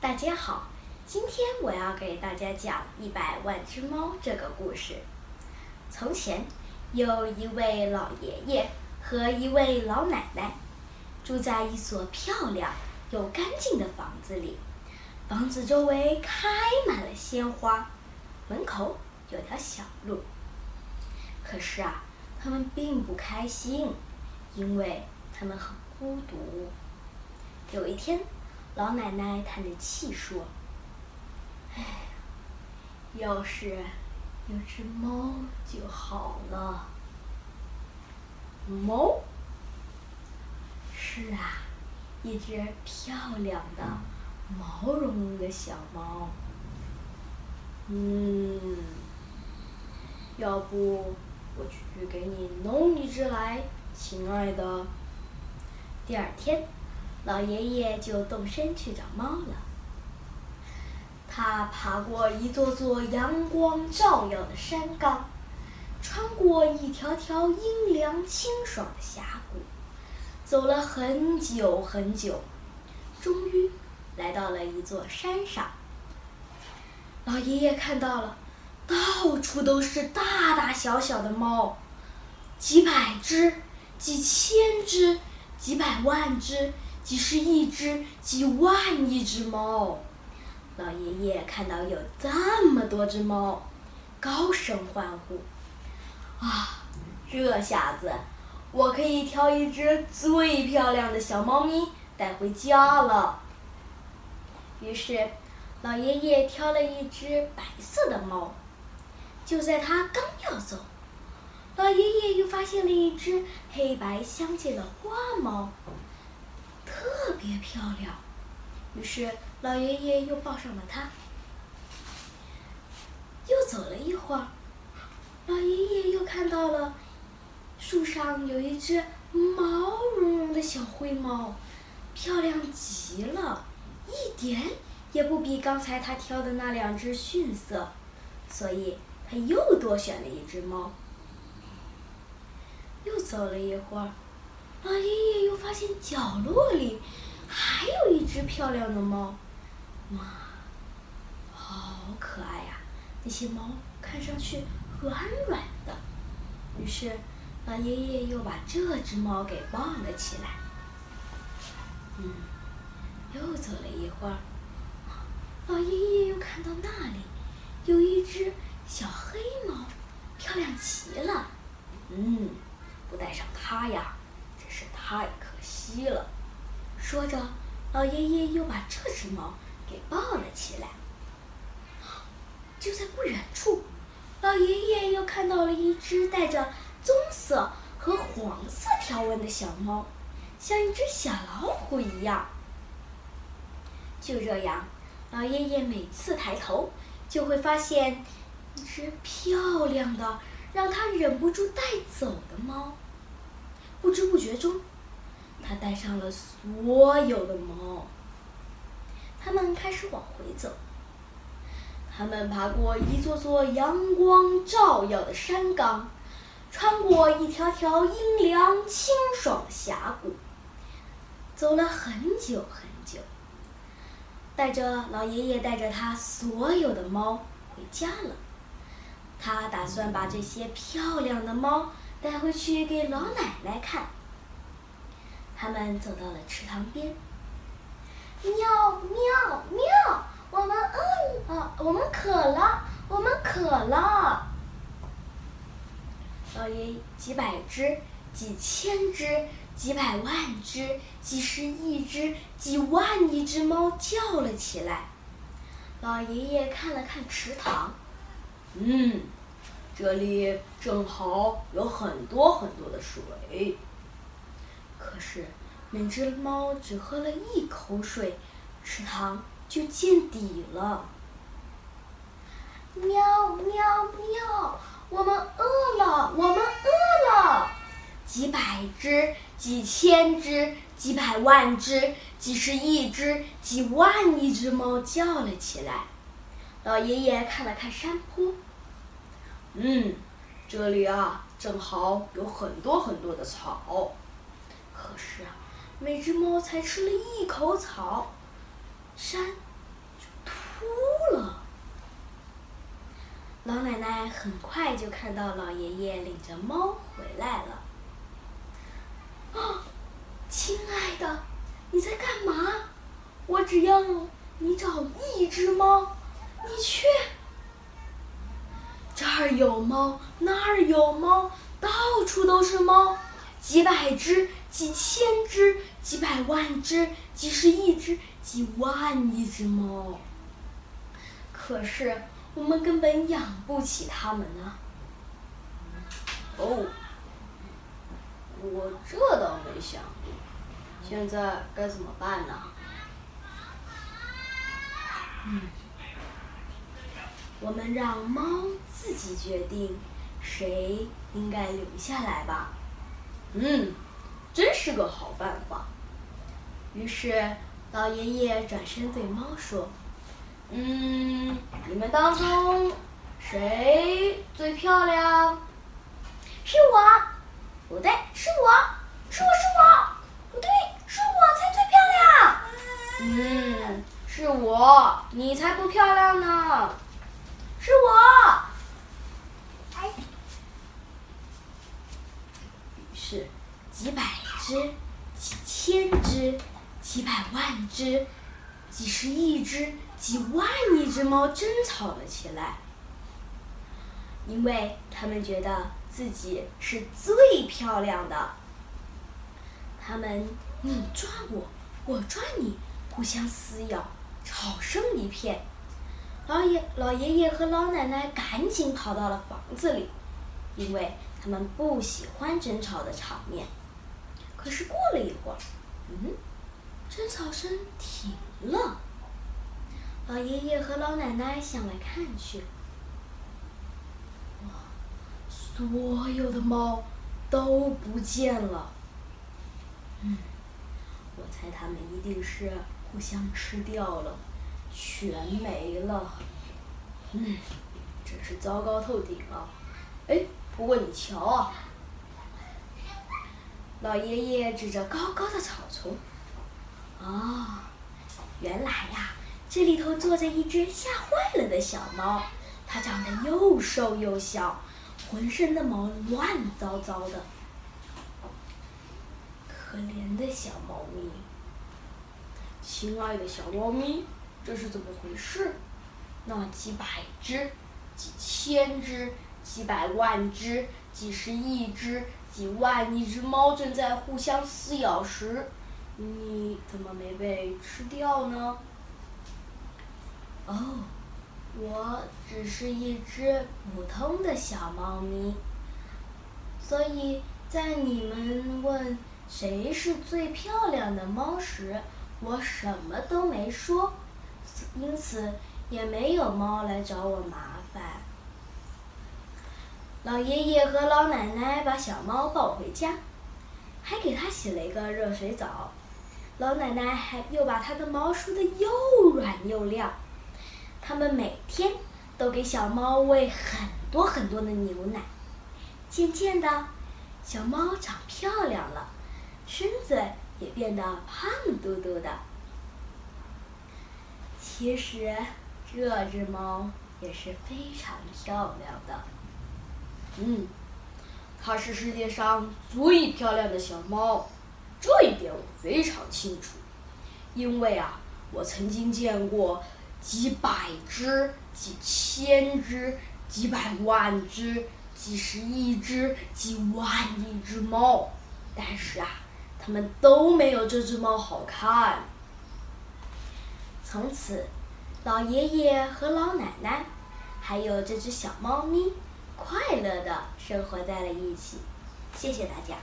大家好，今天我要给大家讲《一百万只猫》这个故事。从前，有一位老爷爷和一位老奶奶，住在一所漂亮又干净的房子里。房子周围开满了鲜花，门口有条小路。可是啊，他们并不开心，因为他们很孤独。有一天，老奶奶叹着气说：“哎，要是有只猫就好了。”猫？是啊，一只漂亮的毛茸茸的小猫。嗯，要不我去给你弄一只来，亲爱的。第二天。老爷爷就动身去找猫了。他爬过一座座阳光照耀的山岗，穿过一条条阴凉清爽的峡谷，走了很久很久，终于来到了一座山上。老爷爷看到了，到处都是大大小小的猫，几百只，几千只，几百万只。几十亿只、几万亿只猫，老爷爷看到有这么多只猫，高声欢呼：“啊，这下子我可以挑一只最漂亮的小猫咪带回家了。”于是，老爷爷挑了一只白色的猫。就在他刚要走，老爷爷又发现了一只黑白相间的花猫。特别漂亮，于是老爷爷又抱上了它。又走了一会儿，老爷爷又看到了树上有一只毛茸茸的小灰猫，漂亮极了，一点也不比刚才他挑的那两只逊色，所以他又多选了一只猫。又走了一会儿。老爷爷又发现角落里还有一只漂亮的猫，哇，好可爱呀！那些猫看上去软软的。于是，老爷爷又把这只猫给抱了起来。嗯，又走了一会儿，老爷爷又看到那里有一只小黑猫，漂亮极了。嗯，不带上它呀。太可惜了，说着，老爷爷又把这只猫给抱了起来。就在不远处，老爷爷又看到了一只带着棕色和黄色条纹的小猫，像一只小老虎一样。就这样，老爷爷每次抬头，就会发现一只漂亮的、让他忍不住带走的猫。不知不觉中，他带上了所有的猫。他们开始往回走。他们爬过一座座阳光照耀的山岗，穿过一条条阴凉清爽的峡谷，走了很久很久。带着老爷爷带着他所有的猫回家了。他打算把这些漂亮的猫。带回去给老奶奶看。他们走到了池塘边，喵喵喵！我们饿了，我们渴了，我们渴了。老爷几百只、几千只、几百万只、几十亿只、几万亿只猫叫了起来。老爷爷看了看池塘，嗯。这里正好有很多很多的水，可是每只猫只喝了一口水，池塘就见底了。喵喵喵！我们饿了，我们饿了！几百只、几千只、几百万只、几十亿只、几万亿只猫叫了起来。老爷爷看了看山坡。嗯，这里啊，正好有很多很多的草。可是啊，每只猫才吃了一口草，山就秃了。老奶奶很快就看到老爷爷领着猫回来了。啊，亲爱的，你在干嘛？我只要你找一只猫，你去。这儿有猫，那儿有猫，到处都是猫。几百只、几千只、几百万只、几十亿只、几万亿只猫。可是我们根本养不起它们呢。哦，我这倒没想过，现在该怎么办呢？嗯。我们让猫自己决定谁应该留下来吧。嗯，真是个好办法。于是老爷爷转身对猫说：“嗯，你们当中谁最漂亮？”“是我。”“不对，是我。”“是我是我。”“不对，是我才最漂亮。”“嗯，是我，你才不漂亮呢。”是我。于是，几百只、几千只、几百万只、几十亿只、几万亿只猫争吵了起来，因为他们觉得自己是最漂亮的。他们你抓我，我抓你，互相撕咬，吵声一片。老爷老爷爷和老奶奶赶紧跑到了房子里，因为他们不喜欢争吵的场面。可是过了一会儿，嗯，争吵声停了。老爷爷和老奶奶向外看去，哇，所有的猫都不见了。嗯，我猜他们一定是互相吃掉了。全没了，嗯，真是糟糕透顶了。哎，不过你瞧啊，老爷爷指着高高的草丛，啊，原来呀，这里头坐着一只吓坏了的小猫，它长得又瘦又小，浑身的毛乱糟糟的，可怜的小猫咪，亲爱的小猫咪。这是怎么回事？那几百只、几千只、几百万只、几十亿只、几万亿只猫正在互相撕咬时，你怎么没被吃掉呢？哦，我只是一只普通的小猫咪，所以在你们问谁是最漂亮的猫时，我什么都没说。因此，也没有猫来找我麻烦。老爷爷和老奶奶把小猫抱回家，还给它洗了一个热水澡。老奶奶还又把它的毛梳得又软又亮。他们每天都给小猫喂很多很多的牛奶。渐渐的，小猫长漂亮了，身子也变得胖嘟嘟的。其实，这只猫也是非常漂亮的。嗯，它是世界上最漂亮的小猫，这一点我非常清楚。因为啊，我曾经见过几百只、几千只、几百万只、几十亿只、几万亿只猫，但是啊，它们都没有这只猫好看。从此，老爷爷和老奶奶，还有这只小猫咪，快乐的生活在了一起。谢谢大家。